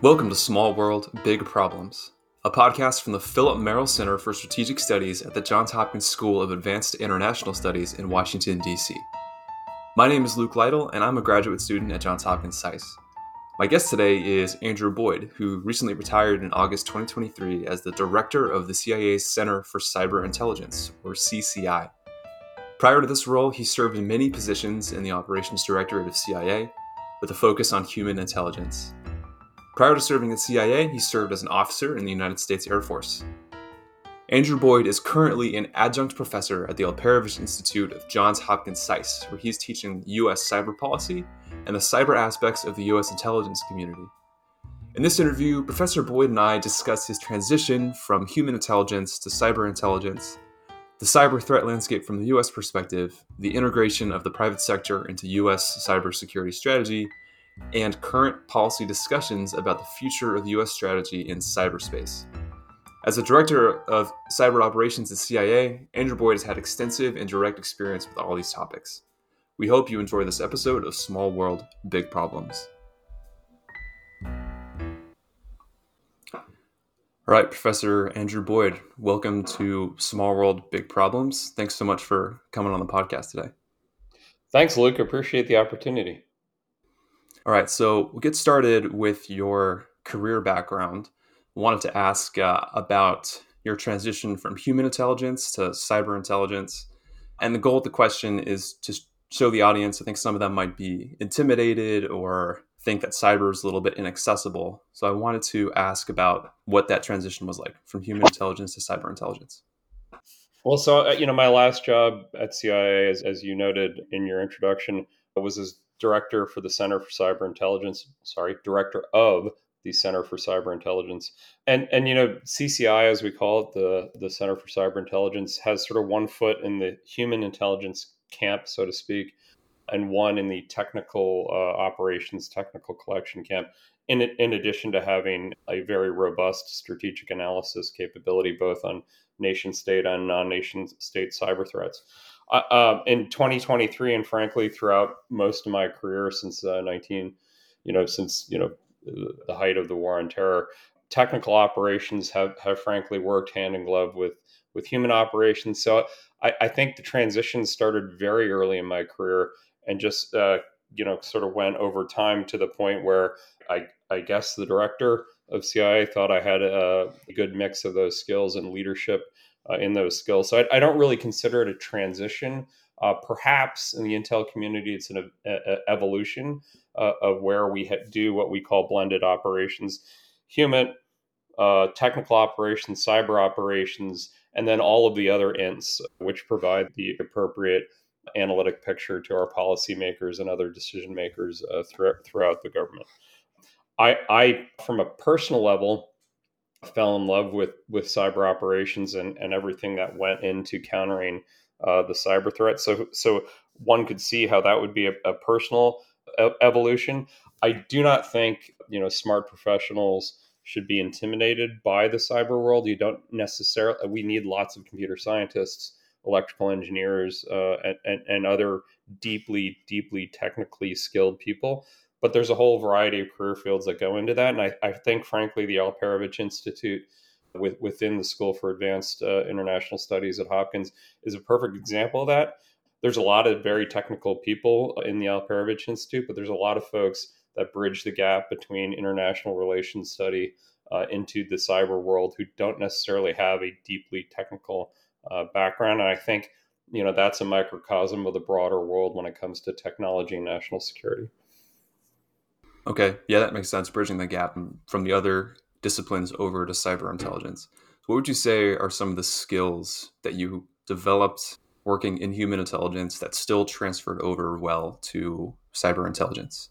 Welcome to Small World, Big Problems, a podcast from the Philip Merrill Center for Strategic Studies at the Johns Hopkins School of Advanced International Studies in Washington, D.C. My name is Luke Litle, and I'm a graduate student at Johns Hopkins SAIS. My guest today is Andrew Boyd, who recently retired in August 2023 as the director of the CIA's Center for Cyber Intelligence, or CCI. Prior to this role, he served in many positions in the Operations Directorate of CIA, with a focus on human intelligence. Prior to serving at CIA, he served as an officer in the United States Air Force. Andrew Boyd is currently an adjunct professor at the Alperovitch Institute of Johns Hopkins SAIS, where he's teaching U.S. cyber policy and the cyber aspects of the U.S. intelligence community. In this interview, Professor Boyd and I discuss his transition from human intelligence to cyber intelligence, the cyber threat landscape from the U.S. perspective, the integration of the private sector into U.S. cybersecurity strategy, and current policy discussions about the future of U.S. strategy in cyberspace. As a director of cyber operations at CIA, Andrew Boyd has had extensive and direct experience with all these topics. We hope you enjoy this episode of Small World, Big Problems. All right, Professor Andrew Boyd, welcome to Small World, Big Problems. Thanks so much for coming on the podcast today. Thanks, Luke. Appreciate the opportunity. All right, so we'll get started with your career background. Wanted to ask uh, about your transition from human intelligence to cyber intelligence. And the goal of the question is to show the audience, I think some of them might be intimidated or think that cyber is a little bit inaccessible. So I wanted to ask about what that transition was like from human intelligence to cyber intelligence. Well, so, uh, you know, my last job at CIA, as, as you noted in your introduction, was as director for the Center for Cyber Intelligence, sorry, director of the Center for Cyber Intelligence. And and you know, CCI as we call it, the the Center for Cyber Intelligence has sort of one foot in the human intelligence camp, so to speak, and one in the technical uh, operations, technical collection camp. In, in addition to having a very robust strategic analysis capability, both on nation state and non nation state cyber threats uh, in 2023 and frankly throughout most of my career since uh, 19 you know since you know the height of the war on terror technical operations have, have frankly worked hand in glove with with human operations. So I, I think the transition started very early in my career and just uh, you know sort of went over time to the point where I, I guess the director of CIA thought I had a, a good mix of those skills and leadership uh, in those skills. So I, I, don't really consider it a transition. Uh, perhaps in the Intel community, it's an a, a evolution uh, of where we ha- do what we call blended operations, human, uh, technical operations, cyber operations, and then all of the other ints, which provide the appropriate analytic picture to our policymakers and other decision makers uh, throughout the government. I, I, from a personal level, fell in love with with cyber operations and and everything that went into countering uh, the cyber threat. So so one could see how that would be a, a personal e- evolution. I do not think you know smart professionals should be intimidated by the cyber world. You don't necessarily. We need lots of computer scientists, electrical engineers, uh, and, and, and other deeply deeply technically skilled people but there's a whole variety of career fields that go into that. And I, I think, frankly, the Alperovitch Institute with, within the School for Advanced uh, International Studies at Hopkins is a perfect example of that. There's a lot of very technical people in the Alperovitch Institute, but there's a lot of folks that bridge the gap between international relations study uh, into the cyber world who don't necessarily have a deeply technical uh, background. And I think, you know, that's a microcosm of the broader world when it comes to technology and national security. Okay, yeah, that makes sense. Bridging the gap from the other disciplines over to cyber intelligence. What would you say are some of the skills that you developed working in human intelligence that still transferred over well to cyber intelligence?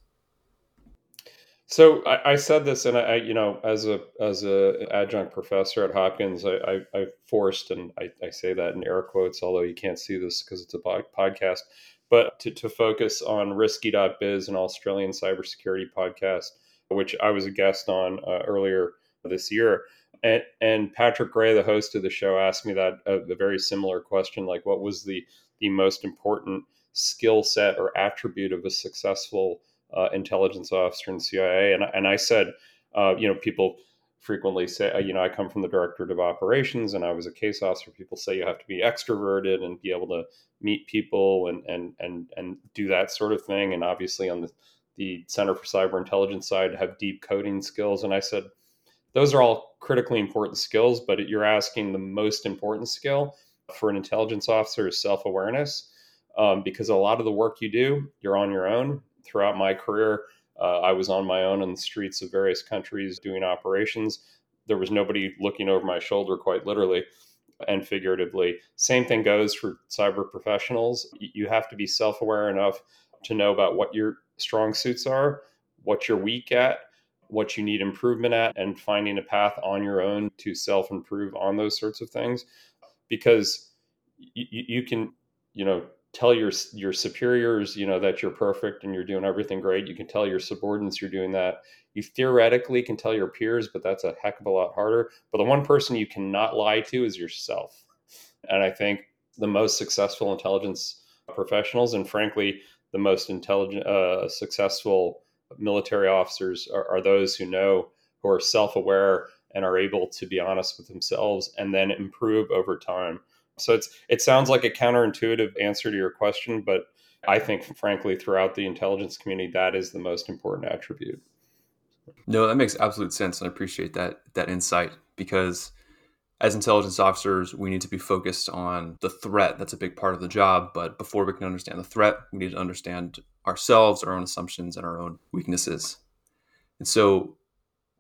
So I, I said this, and I, you know, as a as a adjunct professor at Hopkins, I, I, I forced, and I, I, say that in air quotes, although you can't see this because it's a podcast but to, to focus on risky.biz, an Australian cybersecurity podcast, which I was a guest on uh, earlier this year. And, and, Patrick Gray, the host of the show, asked me that uh, the very similar question, like what was the the most important skill set or attribute of a successful uh, intelligence officer in CIA? And, and I said, Uh, you know, people frequently say, uh, you know, I come from the directorate of operations and I was a case officer. People say you have to be extroverted and be able to meet people and and and and do that sort of thing. And obviously on the the Center for Cyber Intelligence side, have deep coding skills. And I said, those are all critically important skills, but you're asking the most important skill for an intelligence officer is self awareness. Um, because a lot of the work you do, you're on your own. Throughout my career, uh, I was on my own in the streets of various countries doing operations. There was nobody looking over my shoulder, quite literally and figuratively. Same thing goes for cyber professionals. You have to be self aware enough to know about what your strong suits are, what you're weak at, what you need improvement at, and finding a path on your own to self improve on those sorts of things. Because you, you can, you know, tell your your superiors you know that you're perfect and you're doing everything great. You can tell your subordinates you're doing that. You theoretically can tell your peers but that's a heck of a lot harder. But the one person you cannot lie to is yourself. And i think the most successful intelligence professionals and frankly the most intelligent uh, successful military officers are, are those who know who are self-aware and are able to be honest with themselves and then improve over time so it's it sounds like a counterintuitive answer to your question, but I think frankly throughout the intelligence community that is the most important attribute. No, that makes absolute sense and I appreciate that that insight because as intelligence officers, we need to be focused on the threat. That's a big part of the job. But before we can understand the threat, we need to understand ourselves, our own assumptions, and our own weaknesses. And so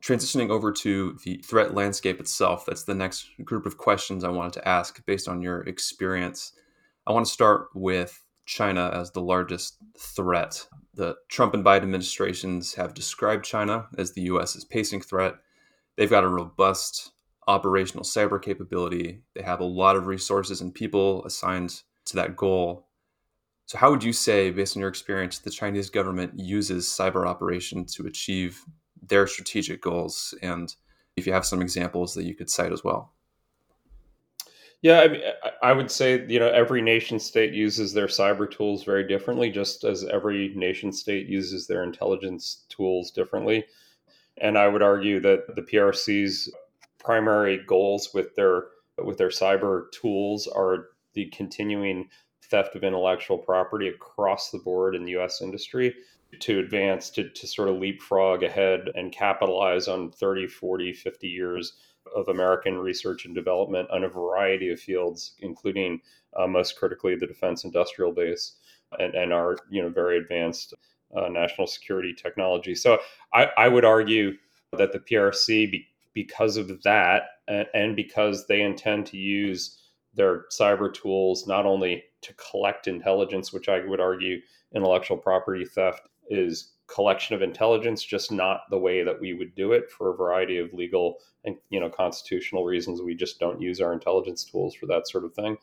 transitioning over to the threat landscape itself, that's the next group of questions I wanted to ask based on your experience. I want to start with China as the largest threat. The Trump and Biden administrations have described China as the US's pacing threat. They've got a robust operational cyber capability. They have a lot of resources and people assigned to that goal. So, how would you say, based on your experience, the Chinese government uses cyber operation to achieve their strategic goals and if you have some examples that you could cite as well. Yeah I, mean, I would say you know every nation state uses their cyber tools very differently just as every nation state uses their intelligence tools differently. And i would argue that the prc's primary goals with their with their cyber tools are the continuing theft of intellectual property across the board in the us industry to advance to, to sort of leapfrog ahead and capitalize on 30 40 50 years of american research and development on a variety of fields including uh, most critically the defense industrial base and, and our you know very advanced uh, national security technology. So I, I would argue that the prc be, because of that and, and because they intend to use their cyber tools not only to collect intelligence which i would argue intellectual property theft is collection of intelligence, just not the way that we would do it for a variety of legal and you know constitutional reasons. We just don't use our intelligence tools for that sort of thing.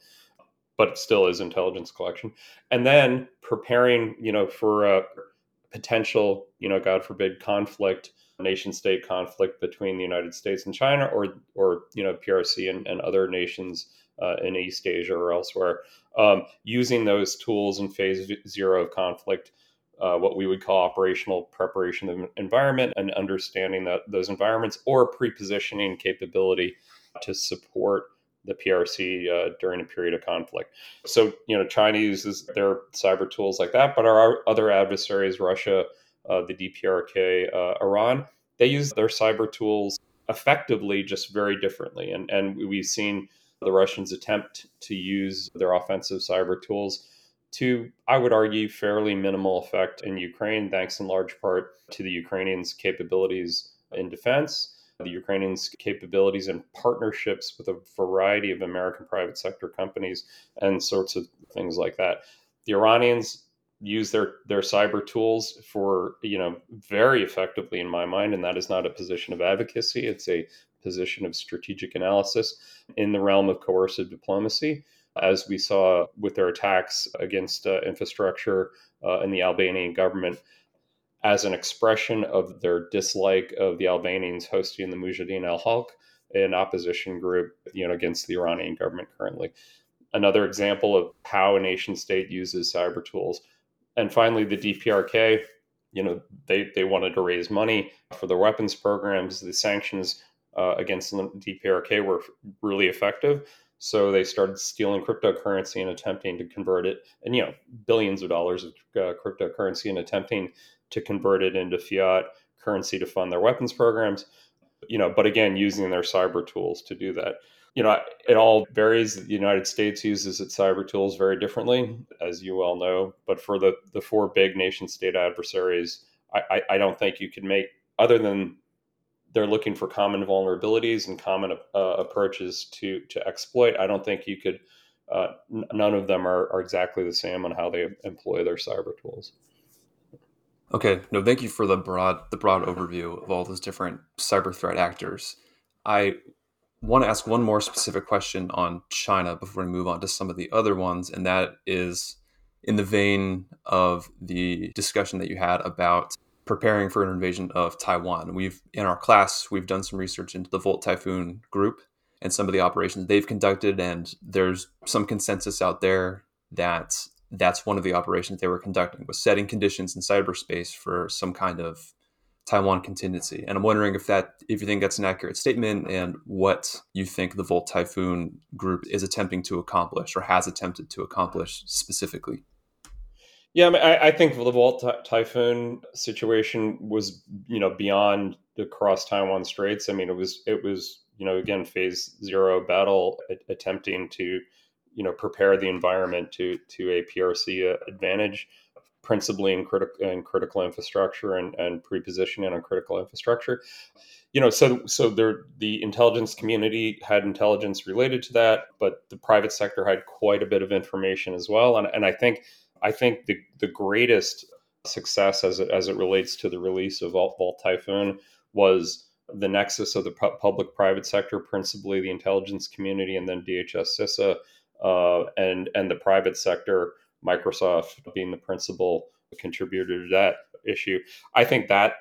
But it still is intelligence collection. And then preparing, you know, for a potential, you know, God forbid, conflict, nation state conflict between the United States and China or or you know, PRC and, and other nations uh, in East Asia or elsewhere. Um, using those tools in phase zero of conflict uh, what we would call operational preparation of environment and understanding that those environments or pre-positioning capability to support the PRC uh, during a period of conflict. So, you know, China uses their cyber tools like that, but our other adversaries, Russia, uh, the DPRK, uh, Iran, they use their cyber tools effectively, just very differently. And, and we've seen the Russians attempt to use their offensive cyber tools to, I would argue, fairly minimal effect in Ukraine, thanks in large part to the Ukrainians' capabilities in defense, the Ukrainians' capabilities and partnerships with a variety of American private sector companies, and sorts of things like that. The Iranians use their their cyber tools for you know very effectively in my mind and that is not a position of advocacy it's a position of strategic analysis in the realm of coercive diplomacy as we saw with their attacks against uh, infrastructure uh, the Albanian government as an expression of their dislike of the Albanians hosting the Mujahideen al-Khalq, an opposition group, you know, against the Iranian government currently. Another example of how a nation state uses cyber tools. And finally, the DPRK, you know, they, they wanted to raise money for their weapons programs. The sanctions uh, against the DPRK were really effective. So they started stealing cryptocurrency and attempting to convert it, and you know, billions of dollars of uh, cryptocurrency and attempting to convert it into fiat currency to fund their weapons programs. You know, but again, using their cyber tools to do that. You know, it all varies. The United States uses its cyber tools very differently, as you well know. But for the the four big nation state adversaries, I, I, I don't think you could make other than they're looking for common vulnerabilities and common uh, approaches to to exploit. I don't think you could. Uh, n- none of them are, are exactly the same on how they employ their cyber tools. Okay, no, thank you for the broad the broad overview of all those different cyber threat actors. I want to ask one more specific question on China before we move on to some of the other ones, and that is in the vein of the discussion that you had about preparing for an invasion of Taiwan. We've in our class we've done some research into the Volt Typhoon group and some of the operations they've conducted, and there's some consensus out there that that's one of the operations they were conducting was setting conditions in cyberspace for some kind of Taiwan contingency. And I'm wondering if that if you think that's an accurate statement and what you think the Volt Typhoon group is attempting to accomplish or has attempted to accomplish specifically. Yeah, I, mean, I, I think the Volt Typhoon situation was, you know, beyond the cross Taiwan Straits. I mean, it was, it was, you know, again, phase zero battle attempting to, you know, prepare the environment to to a PRC uh, advantage, principally in critical in critical infrastructure and and prepositioning on critical infrastructure. You know, so so there the intelligence community had intelligence related to that, but the private sector had quite a bit of information as well, and and I think I think the, the greatest success as it, as it relates to the release of Volt Typhoon was the nexus of the pu- public private sector, principally the intelligence community, and then DHS CISA, uh, and and the private sector, Microsoft being the principal contributor to that issue. I think that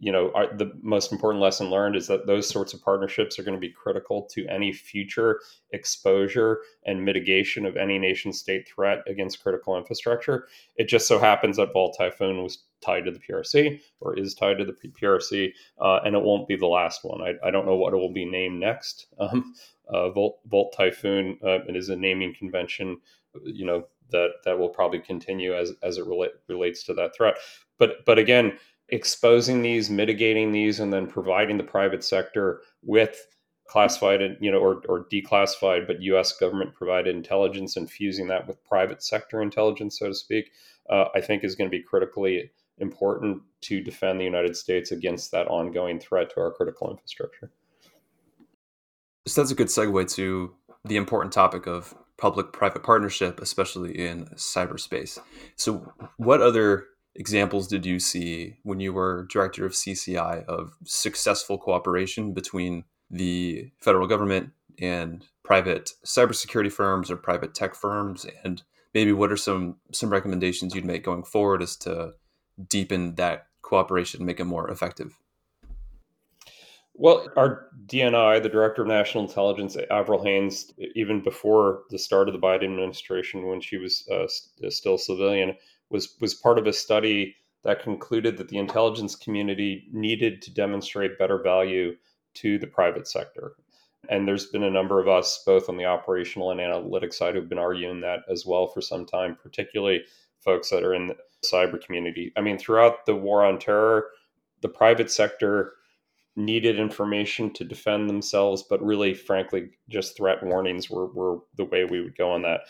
you know, our, the most important lesson learned is that those sorts of partnerships are going to be critical to any future exposure and mitigation of any nation state threat against critical infrastructure. It just so happens that Volt Typhoon was tied to the PRC or is tied to the PRC, uh, and it won't be the last one. I, I, don't know what it will be named next. Um, uh, Volt, Typhoon uh, it is a naming convention, you know, that that will probably continue as as it relate, relates to that threat. But but again exposing these, mitigating these, and then providing the private sector with classified and you know or, or declassified but U.S. government provided intelligence and fusing that with private sector intelligence, so to speak, uh, I think is going to be critically important to defend the United States against that ongoing threat to our critical infrastructure. So that's a good segue to the important topic of public-private partnership, especially in cyberspace. So, what other examples did you see when you were director of CCI of successful cooperation between the federal government and private cybersecurity firms or private tech firms? And maybe what are some some recommendations you'd make going forward as to deepen that cooperation, make it more effective? Well, our DNI, the Director of National Intelligence, Avril Haines, even before the start of the Biden administration, when she was uh, still civilian, was was part of a study that concluded that the intelligence community needed to demonstrate better value to the private sector. And there's been a number of us, both on the operational and analytic side, who've been arguing that as well for some time, particularly folks that are in the cyber community. I mean, throughout the war on terror, the private sector needed information to defend themselves, but really, frankly, just threat warnings were, were the way we would go on that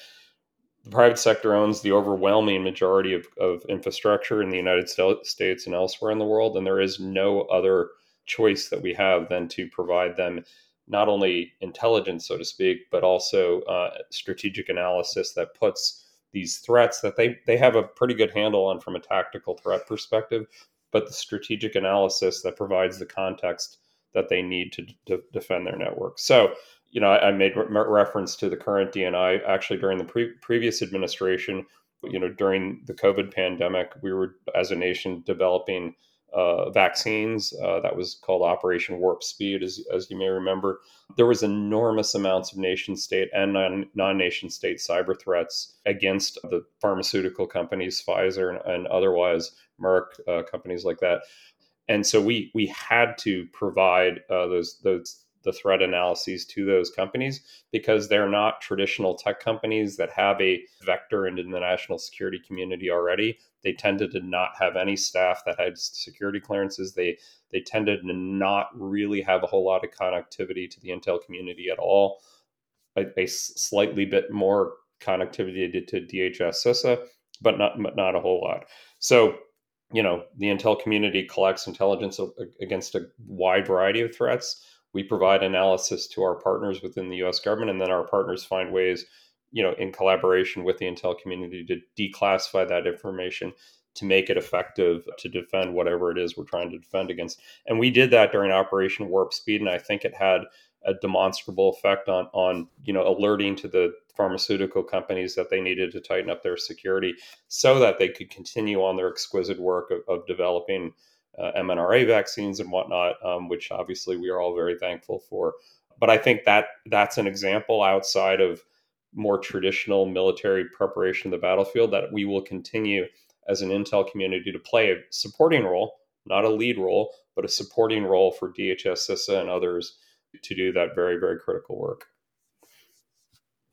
the private sector owns the overwhelming majority of, of infrastructure in the United States and elsewhere in the world, and there is no other choice that we have than to provide them not only intelligence, so to speak, but also uh, strategic analysis that puts these threats that they they have a pretty good handle on from a tactical threat perspective, but the strategic analysis that provides the context that they need to, defend their network. So you know, I, I made re- reference to the current DNI actually during the pre- previous administration. You know, during the COVID pandemic, we were as a nation developing uh, vaccines. Uh, that was called Operation Warp Speed, as, as you may remember. There was enormous amounts of nation state and non nation state cyber threats against the pharmaceutical companies, Pfizer and, and otherwise, Merck, uh, companies like that. And so we we had to provide uh, those those the threat analyses to those companies because they're not traditional tech companies that have a vector into the national security community already. They tended to not have any staff that had security clearances. They they tended to not really have a whole lot of connectivity to the intel community at all. A, a slightly bit more connectivity to DHS CISA, but not but not a whole lot. So you know the intel community collects intelligence against a wide variety of threats we provide analysis to our partners within the US government, and then our partners find ways, you know, in collaboration with the intel community to declassify that information to make it effective to defend whatever it is we're trying to defend against. And we did that during Operation Warp Speed, and I think it had a demonstrable effect on on you know alerting to the pharmaceutical companies that they needed to tighten up their security so that they could continue on their exquisite work of, of developing uh, mRNA vaccines and whatnot, um, which obviously we are all very thankful for. But I think that that's an example outside of more traditional military preparation of the battlefield that we will continue as an intel community to play a supporting role, not a lead role, but a supporting role for DHS, CISA, and others to do that very, very critical work.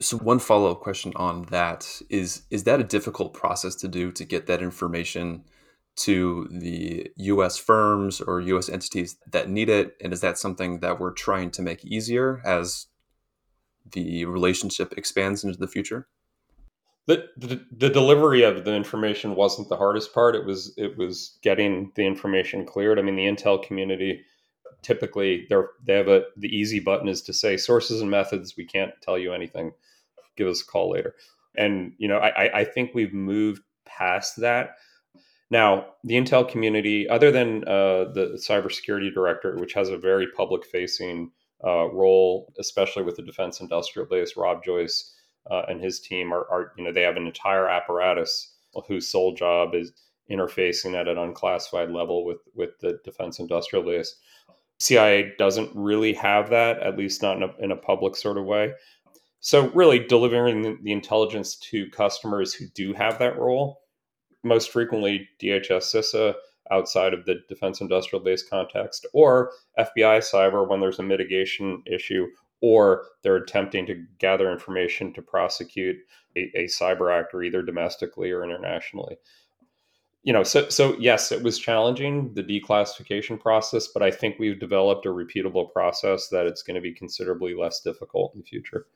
So one follow-up question on that is is that a difficult process to do to get that information to the US firms or US entities that need it? And is that something that we're trying to make easier as the relationship expands into the future? The, the, the delivery of the information wasn't the hardest part. It was it was getting the information cleared. I mean, the intel community typically they're they have a the easy button is to say sources and methods. We can't tell you anything. Give us a call later. And you know, I I think we've moved past that now, the Intel community, other than uh, the cybersecurity director, which has a very public facing uh, role, especially with the defense industrial base, Rob Joyce uh, and his team are, are, you know, they have an entire apparatus whose sole job is interfacing at an unclassified level with, with the defense industrial base. CIA doesn't really have that, at least not in a, in a public sort of way. So, really, delivering the, the intelligence to customers who do have that role most frequently DHS CISA outside of the defense industrial base context, or FBI cyber when there's a mitigation issue, or they're attempting to gather information to prosecute a, a cyber actor either domestically or internationally. You know, so so yes, it was challenging the declassification process, but I think we've developed a repeatable process that it's going to be considerably less difficult in the future.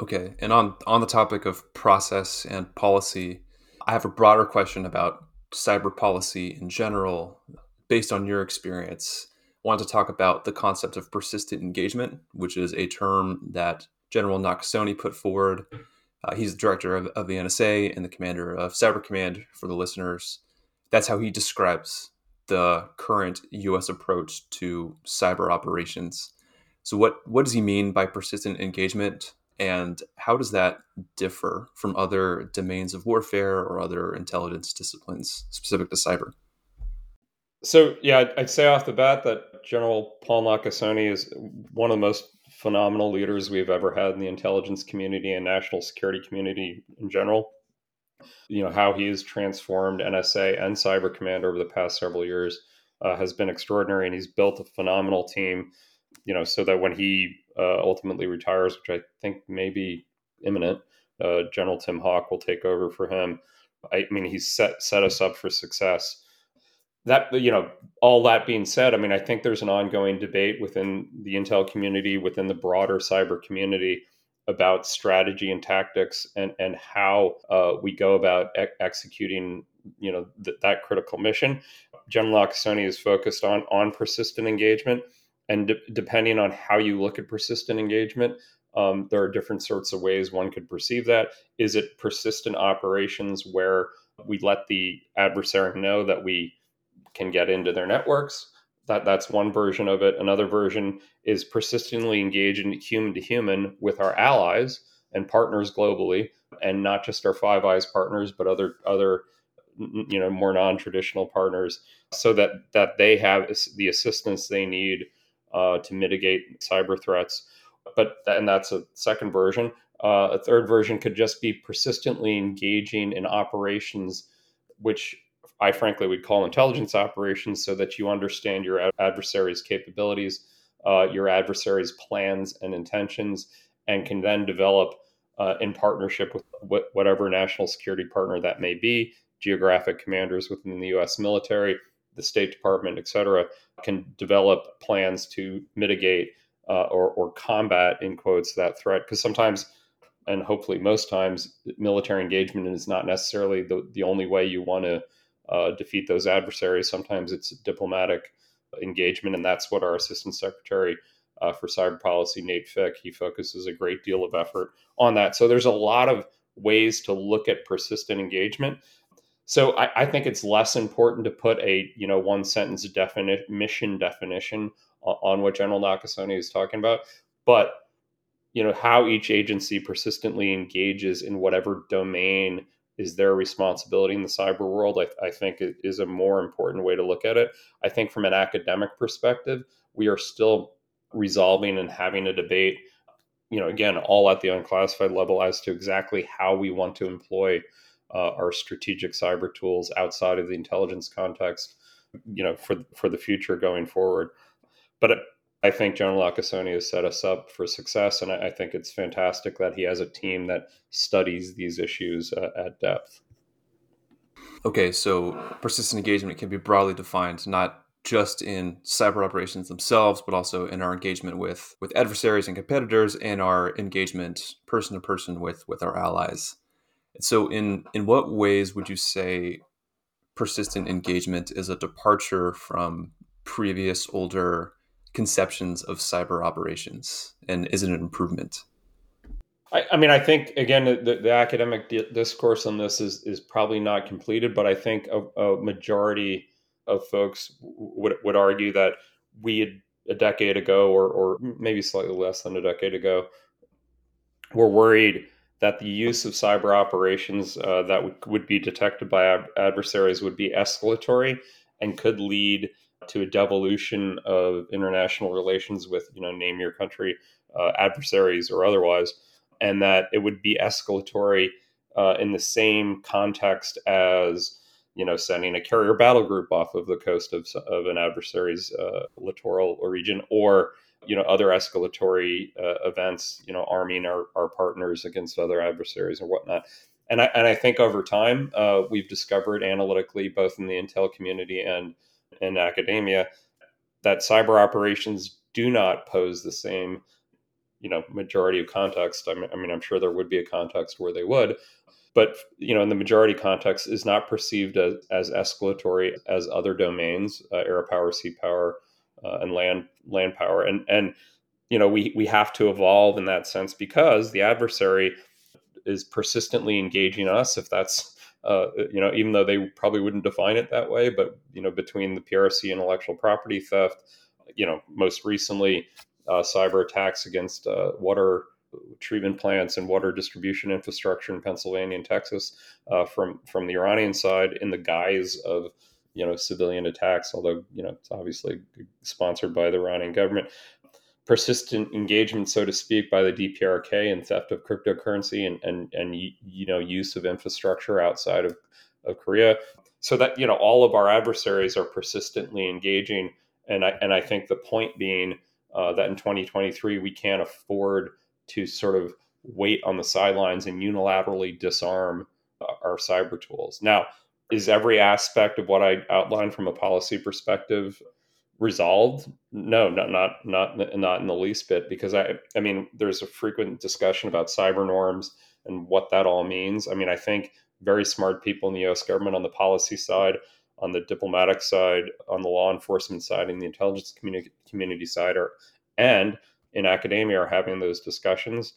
Okay, and on on the topic of process and policy, I have a broader question about cyber policy in general. Based on your experience, I want to talk about the concept of persistent engagement, which is a term that General Nakasone put forward. Uh, he's the director of, of the NSA and the commander of Cyber Command for the listeners. That's how he describes the current U.S. approach to cyber operations. So, what what does he mean by persistent engagement? And how does that differ from other domains of warfare or other intelligence disciplines specific to cyber? So, yeah, I'd say off the bat that General Paul Nakasone is one of the most phenomenal leaders we've ever had in the intelligence community and national security community in general. You know, how he has transformed NSA and Cyber Command over the past several years uh, has been extraordinary, and he's built a phenomenal team you know, so that when he uh, ultimately retires, which I think may be imminent, uh, General Tim Haugh will take over for him. I mean, he's set set us up for success. That you know, all that being said, I mean, I think there's an ongoing debate within the intel community, within the broader cyber community, about strategy and tactics, and and how uh, we go about executing, you know, th- that critical mission. General Nakasone is focused on on persistent engagement and de- depending on how you look at persistent engagement, um, there are different sorts of ways one could perceive that. Is it persistent operations where we let the adversary know that we can get into their networks? That that's one version of it. Another version is persistently engaging human to human with our allies and partners globally, and not just our Five Eyes partners, but other other you know more non-traditional partners, so that that they have the assistance they need uh, to mitigate cyber threats. But and that's a second version. Uh, a third version could just be persistently engaging in operations which I frankly would call intelligence operations so that you understand your adversary's capabilities, uh, your adversary's plans and intentions, and can then develop uh, in partnership with whatever national security partner that may be, geographic commanders within the U.S. military, the State Department, et cetera, can develop plans to mitigate uh, or, or combat, in quotes, that threat. Because sometimes, and hopefully most times, military engagement is not necessarily the, the only way you want to uh, defeat those adversaries. Sometimes it's diplomatic engagement, and that's what our Assistant Secretary uh, for Cyber Policy, Nate Fick, he focuses a great deal of effort on that. So there's a lot of ways to look at persistent engagement. So I, I think it's less important to put a you know one sentence defini- mission definition on, on what General Nakasone is talking about, but you know how each agency persistently engages in whatever domain is their responsibility in the cyber world, I, I, think is a more important way to look at it. I think from an academic perspective, we are still resolving and having a debate, you know, again, all at the unclassified level as to exactly how we want to employ uh, our strategic cyber tools outside of the intelligence context, you know, for for the future going forward. But I think General Nakasone has set us up for success, and I, I, think it's fantastic that he has a team that studies these issues uh, at depth. Okay, so persistent engagement can be broadly defined, not just in cyber operations themselves, but also in our engagement with with adversaries and competitors, and our engagement person to person with with our allies. So, in in what ways would you say persistent engagement is a departure from previous older conceptions of cyber operations? And is it an improvement? I, I mean, I think again, the, the academic di- discourse on this is is probably not completed, but I think a, a majority of folks would would argue that we had a decade ago, or or maybe slightly less than a decade ago, were worried that the use of cyber operations uh, that would, would be detected by ad- adversaries would be escalatory and could lead to a devolution of international relations with, you know, name your country uh, adversaries or otherwise, and that it would be escalatory uh, in the same context as, you know, sending a carrier battle group off of the coast of, of an adversary's uh, littoral region or you know other escalatory uh, events you know arming our, our partners against other adversaries and whatnot. And I, and I think over time uh, we've discovered analytically both in the intel community and in academia that cyber operations do not pose the same you know majority of context. I mean, I mean i'm sure there would be a context where they would but you know in the majority context is not perceived as, as escalatory as other domains uh, air power sea power uh, and land land power. And and you know we we have to evolve in that sense because the adversary is persistently engaging us if that's uh, you know even though they probably wouldn't define it that way but you know between the PRC intellectual property theft you know most recently uh, cyber attacks against uh, water treatment plants and water distribution infrastructure in Pennsylvania and Texas uh, from from the Iranian side in the guise of you know civilian attacks, although you know it's obviously sponsored by the Iranian government. Persistent engagement, so to speak, by the DPRK and theft of cryptocurrency and and and you know use of infrastructure outside of, of Korea, so that you know all of our adversaries are persistently engaging, and I and I think the point being uh, that in 2023 we can't afford to sort of wait on the sidelines and unilaterally disarm uh, our cyber tools. Now, is every aspect of what I outlined from a policy perspective resolved? No, not not not not in the least bit. Because I I mean, there's a frequent discussion about cyber norms and what that all means. I mean, I think very smart people in the U.S. government on the policy side, on the diplomatic side, on the law enforcement side, and the intelligence community community side are, and in academia are having those discussions.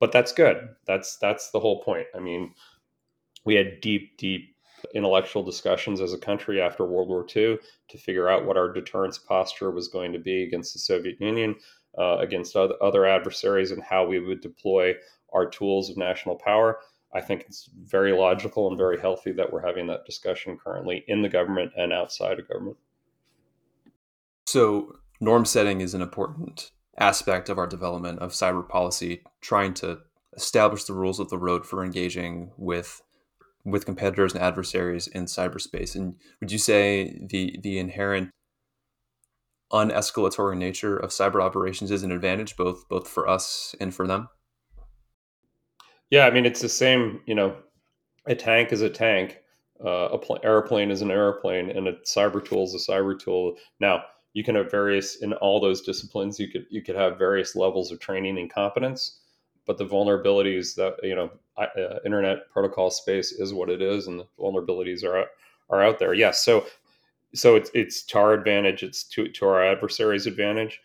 But that's good. That's that's the whole point. I mean, we had deep, deep intellectual discussions as a country after World War II to figure out what our deterrence posture was going to be against the Soviet Union, uh, against other adversaries, and how we would deploy our tools of national power. I think it's very logical and very healthy that we're having that discussion currently in the government and outside of government. So, norm setting is an important aspect of our development of cyber policy, trying to establish the rules of the road for engaging with with competitors and adversaries in cyberspace. And would you say the the inherent unescalatory nature of cyber operations is an advantage both both for us and for them? Yeah, I mean it's the same. You know, a tank is a tank, uh, a pl- airplane is an airplane, and a cyber tool is a cyber tool. Now you can have various in all those disciplines. You could you could have various levels of training and competence, but the vulnerabilities that you know uh, internet protocol space is what it is, and the vulnerabilities are are out there. Yes, so so it's it's to our advantage. It's to to our adversaries' advantage.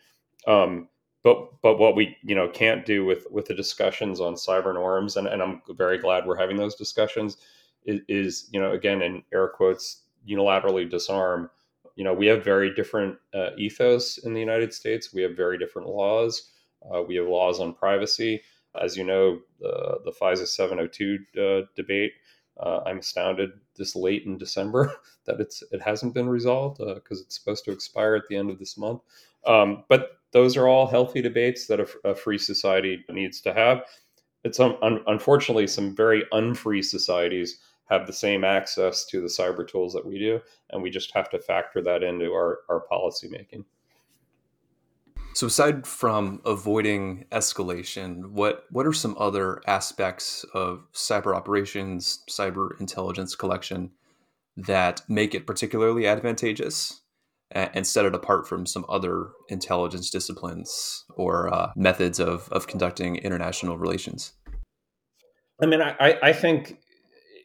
Um, but but what we you know can't do with with the discussions on cyber norms, and, and I'm very glad we're having those discussions, is, is you know again in air quotes unilaterally disarm. You know we have very different uh, ethos in the United States. We have very different laws. Uh, we have laws on privacy. As you know, the, the FISA 702 uh, debate, uh, I'm astounded this late in December that it's it hasn't been resolved because uh, it's supposed to expire at the end of this month. Um, but those are all healthy debates that a, a free society needs to have. It's um, un, unfortunately some very unfree societies have the same access to the cyber tools that we do, and we just have to factor that into our, our policy making. So aside from avoiding escalation, what what are some other aspects of cyber operations, cyber intelligence collection that make it particularly advantageous and set it apart from some other intelligence disciplines or uh, methods of, of conducting international relations? I mean, I, I think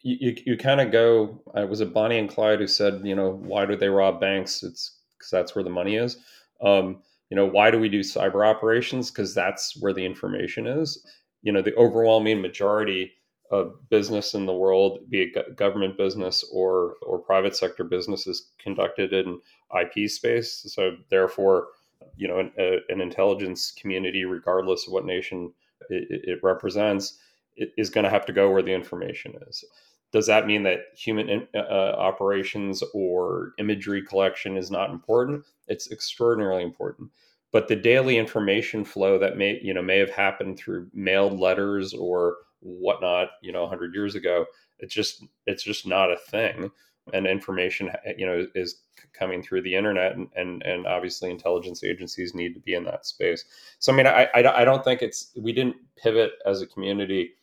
you, you, kind of go, uh, was it Bonnie and Clyde who said, you know, why do they rob banks? It's because that's where the money is. Um, you know why do we do cyber operations? Because that's where the information is. You know the overwhelming majority of business in the world be it government business or or private sector business is conducted in ip space. So therefore you know an, a, an intelligence community regardless of what nation it, it represents is going to have to go where the information is does that mean that human uh, operations or imagery collection is not important? It's extraordinarily important. But the daily information flow that may you know may have happened through mailed letters or whatnot you know 100 years ago it's just it's just not a thing. And information you know is coming through the internet and and, and obviously intelligence agencies need to be in that space. So i mean I, I i don't think it's we didn't pivot as a community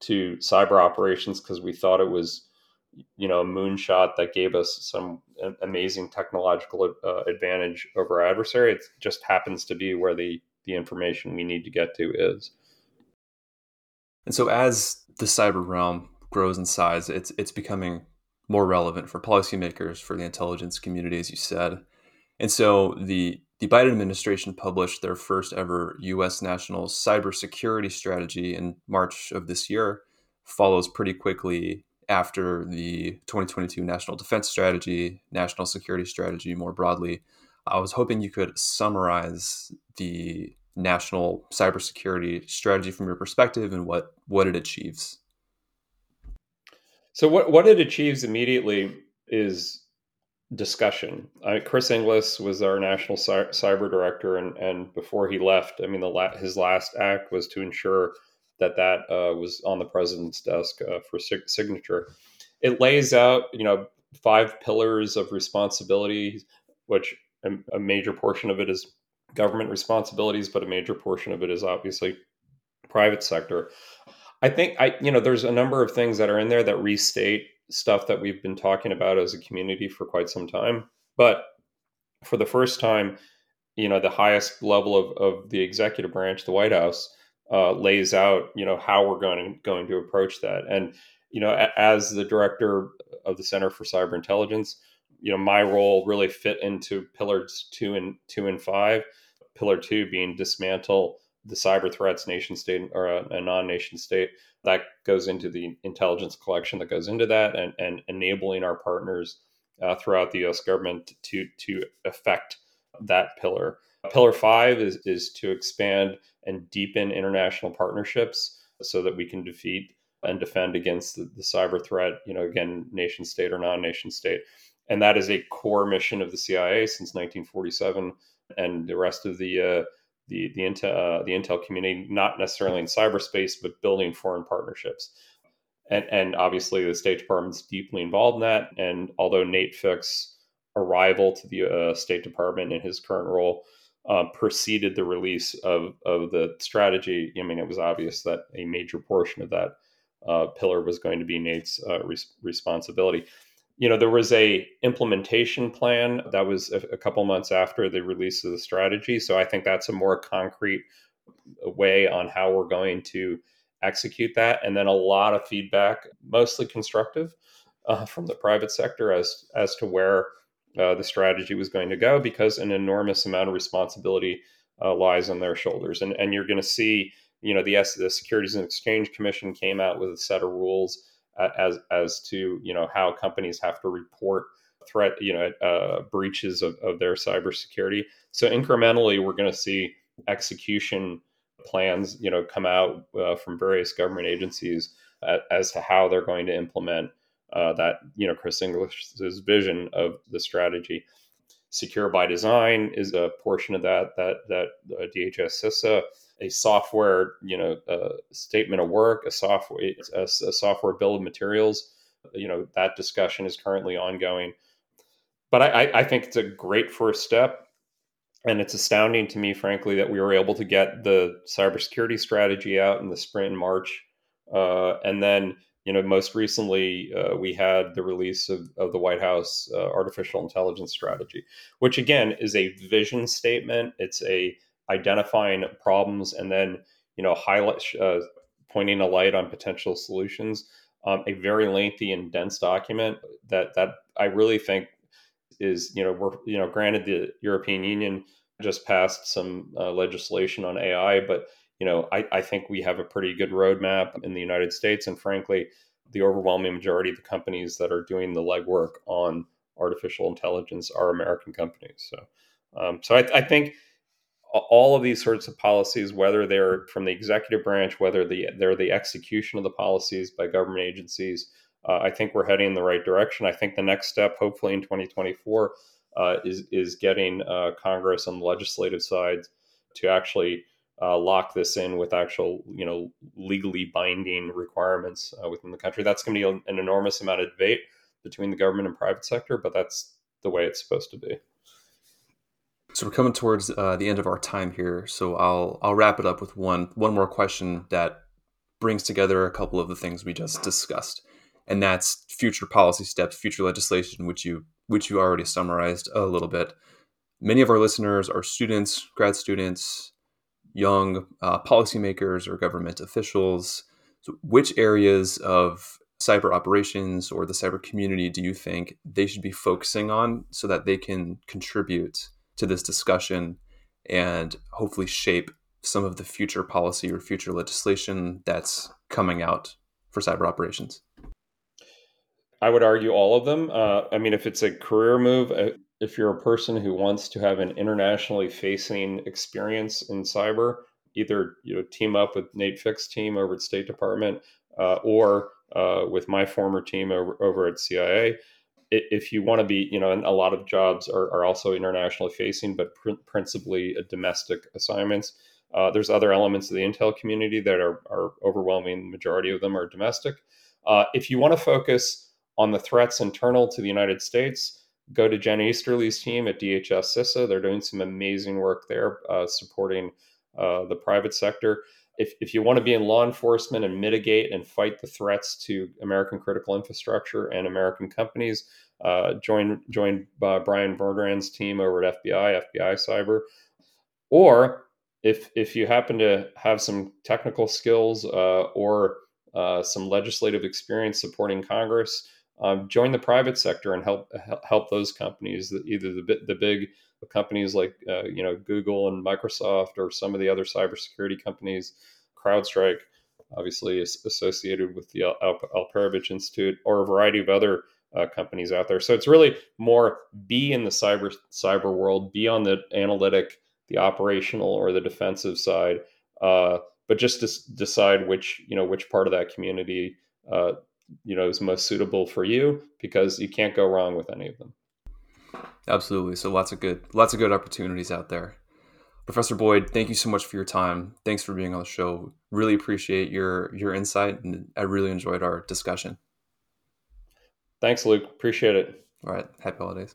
to cyber operations because we thought it was you know a moonshot that gave us some amazing technological uh, advantage over our adversary. It just happens to be where the the information we need to get to is. And so, as the cyber realm grows in size, it's it's becoming more relevant for policymakers, for the intelligence community, as you said. And so, the the Biden administration published their first ever U.S. national cybersecurity strategy in March of this year, follows pretty quickly after the 2022 National Defense Strategy, National Security Strategy more broadly. I was hoping you could summarize the national cybersecurity strategy from your perspective and what, what it achieves. So, what, what it achieves immediately is discussion. I, Chris Inglis was our national cyber director, and, and before he left, I mean, the la- his last act was to ensure that that uh, was on the president's desk uh, for sig- signature. It lays out, you know, five pillars of responsibility, which a major portion of it is government responsibilities, but a major portion of it is obviously private sector. I think I, you know, there's a number of things that are in there that restate stuff that we've been talking about as a community for quite some time. But for the first time, you know, the highest level of, of the executive branch, the White House, uh, lays out you know how we're going to, going to approach that and you know a, as the director of the center for cyber intelligence you know my role really fit into pillars two and two and five pillar two being dismantle the cyber threats nation state or a, a non-nation state that goes into the intelligence collection that goes into that and, and enabling our partners uh, throughout the us government to to affect that pillar pillar five is, is to expand and deepen international partnerships so that we can defeat and defend against the, the cyber threat, you know, again, nation state or non nation state. And that is a core mission of the CIA since 1947 and the rest of the uh, the the intel uh, the intel community, not necessarily in cyberspace, but building foreign partnerships. and, and obviously the State Department's deeply involved in that. And although Nate Fick's arrival to the uh, State Department in his current role uh, preceded the release of, of the strategy, I mean, it was obvious that a major portion of that uh, pillar was going to be Nate's uh, res- responsibility. You know, there was a implementation plan that was a, a couple months after the release of the strategy. So I think that's a more concrete way on how we're going to execute that. And then a lot of feedback, mostly constructive, uh, from the private sector as as to where uh, the strategy was going to go, because an enormous amount of responsibility uh, lies on their shoulders. And and you're going to see, you know, the S- the Securities and Exchange Commission came out with a set of rules as as to you know how companies have to report threat, you know, uh, breaches of, of their cybersecurity. So incrementally, we're going to see execution plans, you know, come out uh, from various government agencies as to how they're going to implement uh, that, you know, Chris Inglis's vision of the strategy. Secure by design is a portion of that. That that uh, DHS CISA, a software, you know, statement of work, a software, a, a software bill of materials. You know, that discussion is currently ongoing. But I, I think it's a great first step and it's astounding to me, frankly, that we were able to get the cybersecurity strategy out in the spring and March, uh, and then you know most recently uh, we had the release of, of the White House uh, artificial intelligence strategy, which again is a vision statement. It's a identifying problems and then you know highlight uh, pointing a light on potential solutions. Um, a very lengthy and dense document that that I really think is you know we're you know granted the European Union just passed some uh, legislation on AI, but you know I, I think we have a pretty good roadmap in the United States, and frankly, the overwhelming majority of the companies that are doing the legwork on artificial intelligence are American companies. So, um, so I, I think all of these sorts of policies, whether they're from the executive branch, whether the, they're the execution of the policies by government agencies, uh, I think we're heading in the right direction. I think the next step, hopefully in 2024, uh, is is getting uh, Congress on the legislative side to actually uh, lock this in with actual, you know, legally binding requirements uh, within the country. That's going to be an enormous amount of debate between the government and private sector, but that's the way it's supposed to be. So we're coming towards uh, the end of our time here. So I'll I'll wrap it up with one one more question that brings together a couple of the things we just discussed and that's future policy steps, future legislation, which you which you already summarized a little bit. Many of our listeners are students, grad students, young uh, policymakers, or government officials. So which areas of cyber operations or the cyber community do you think they should be focusing on so that they can contribute to this discussion and hopefully shape some of the future policy or future legislation that's coming out for cyber operations? I would argue all of them. Uh, I mean, if it's a career move, uh, if you're a person who wants to have an internationally facing experience in cyber, either you know team up with Nate Fick's team over at State Department uh, or uh, with my former team over, over at CIA. If you want to be, you know, and a lot of jobs are, are also internationally facing, but pr- principally domestic assignments. Uh, there's other elements of the intel community that are, are overwhelming. majority of them are domestic. Uh, if you want to focus on the threats internal to the United States, go to Jen Easterly's team at DHS CISA. They're doing some amazing work there, uh, supporting uh, the private sector. If, if you want to be in law enforcement and mitigate and fight the threats to American critical infrastructure and American companies, uh, join join uh, Bryan Vorndran's team over at FBI, FBI Cyber. Or if if you happen to have some technical skills uh, or uh, some legislative experience supporting Congress, um, join the private sector and help help those companies, either the the big companies like uh, you know Google and Microsoft, or some of the other cybersecurity companies, CrowdStrike, obviously is associated with the Al- Alperovitch Institute, or a variety of other uh, companies out there. So it's really more be in the cyber cyber world, be on the analytic, the operational, or the defensive side. Uh, but just to decide which you know which part of that community uh, you know is most suitable for you because you can't go wrong with any of them absolutely so lots of good lots of good opportunities out there Professor Boyd, thank you so much for your time. Thanks for being on the show. Really appreciate your your insight, and I really enjoyed our discussion. Thanks, Luke. Appreciate it. All right. Happy holidays.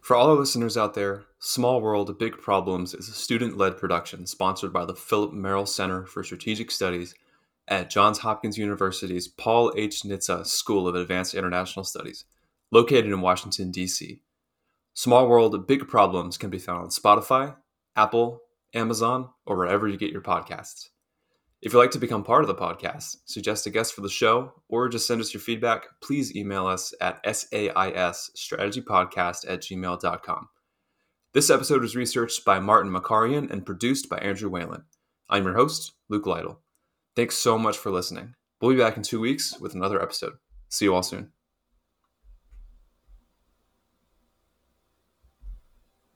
For all our listeners out there, Small World Big Problems is a student led production sponsored by the Philip Merrill Center for Strategic Studies at Johns Hopkins University's Paul H. Nitze School of Advanced International Studies, located in Washington, D.C. Small World Big Problems can be found on Spotify, Apple, Amazon, or wherever you get your podcasts. If you'd like to become part of the podcast, suggest a guest for the show, or just send us your feedback, please email us at saisstrategypodcast at gmail.com. This episode was researched by Martin Makarian and produced by Andrew Whalen. I'm your host, Luke Litle. Thanks so much for listening. We'll be back in two weeks with another episode. See you all soon.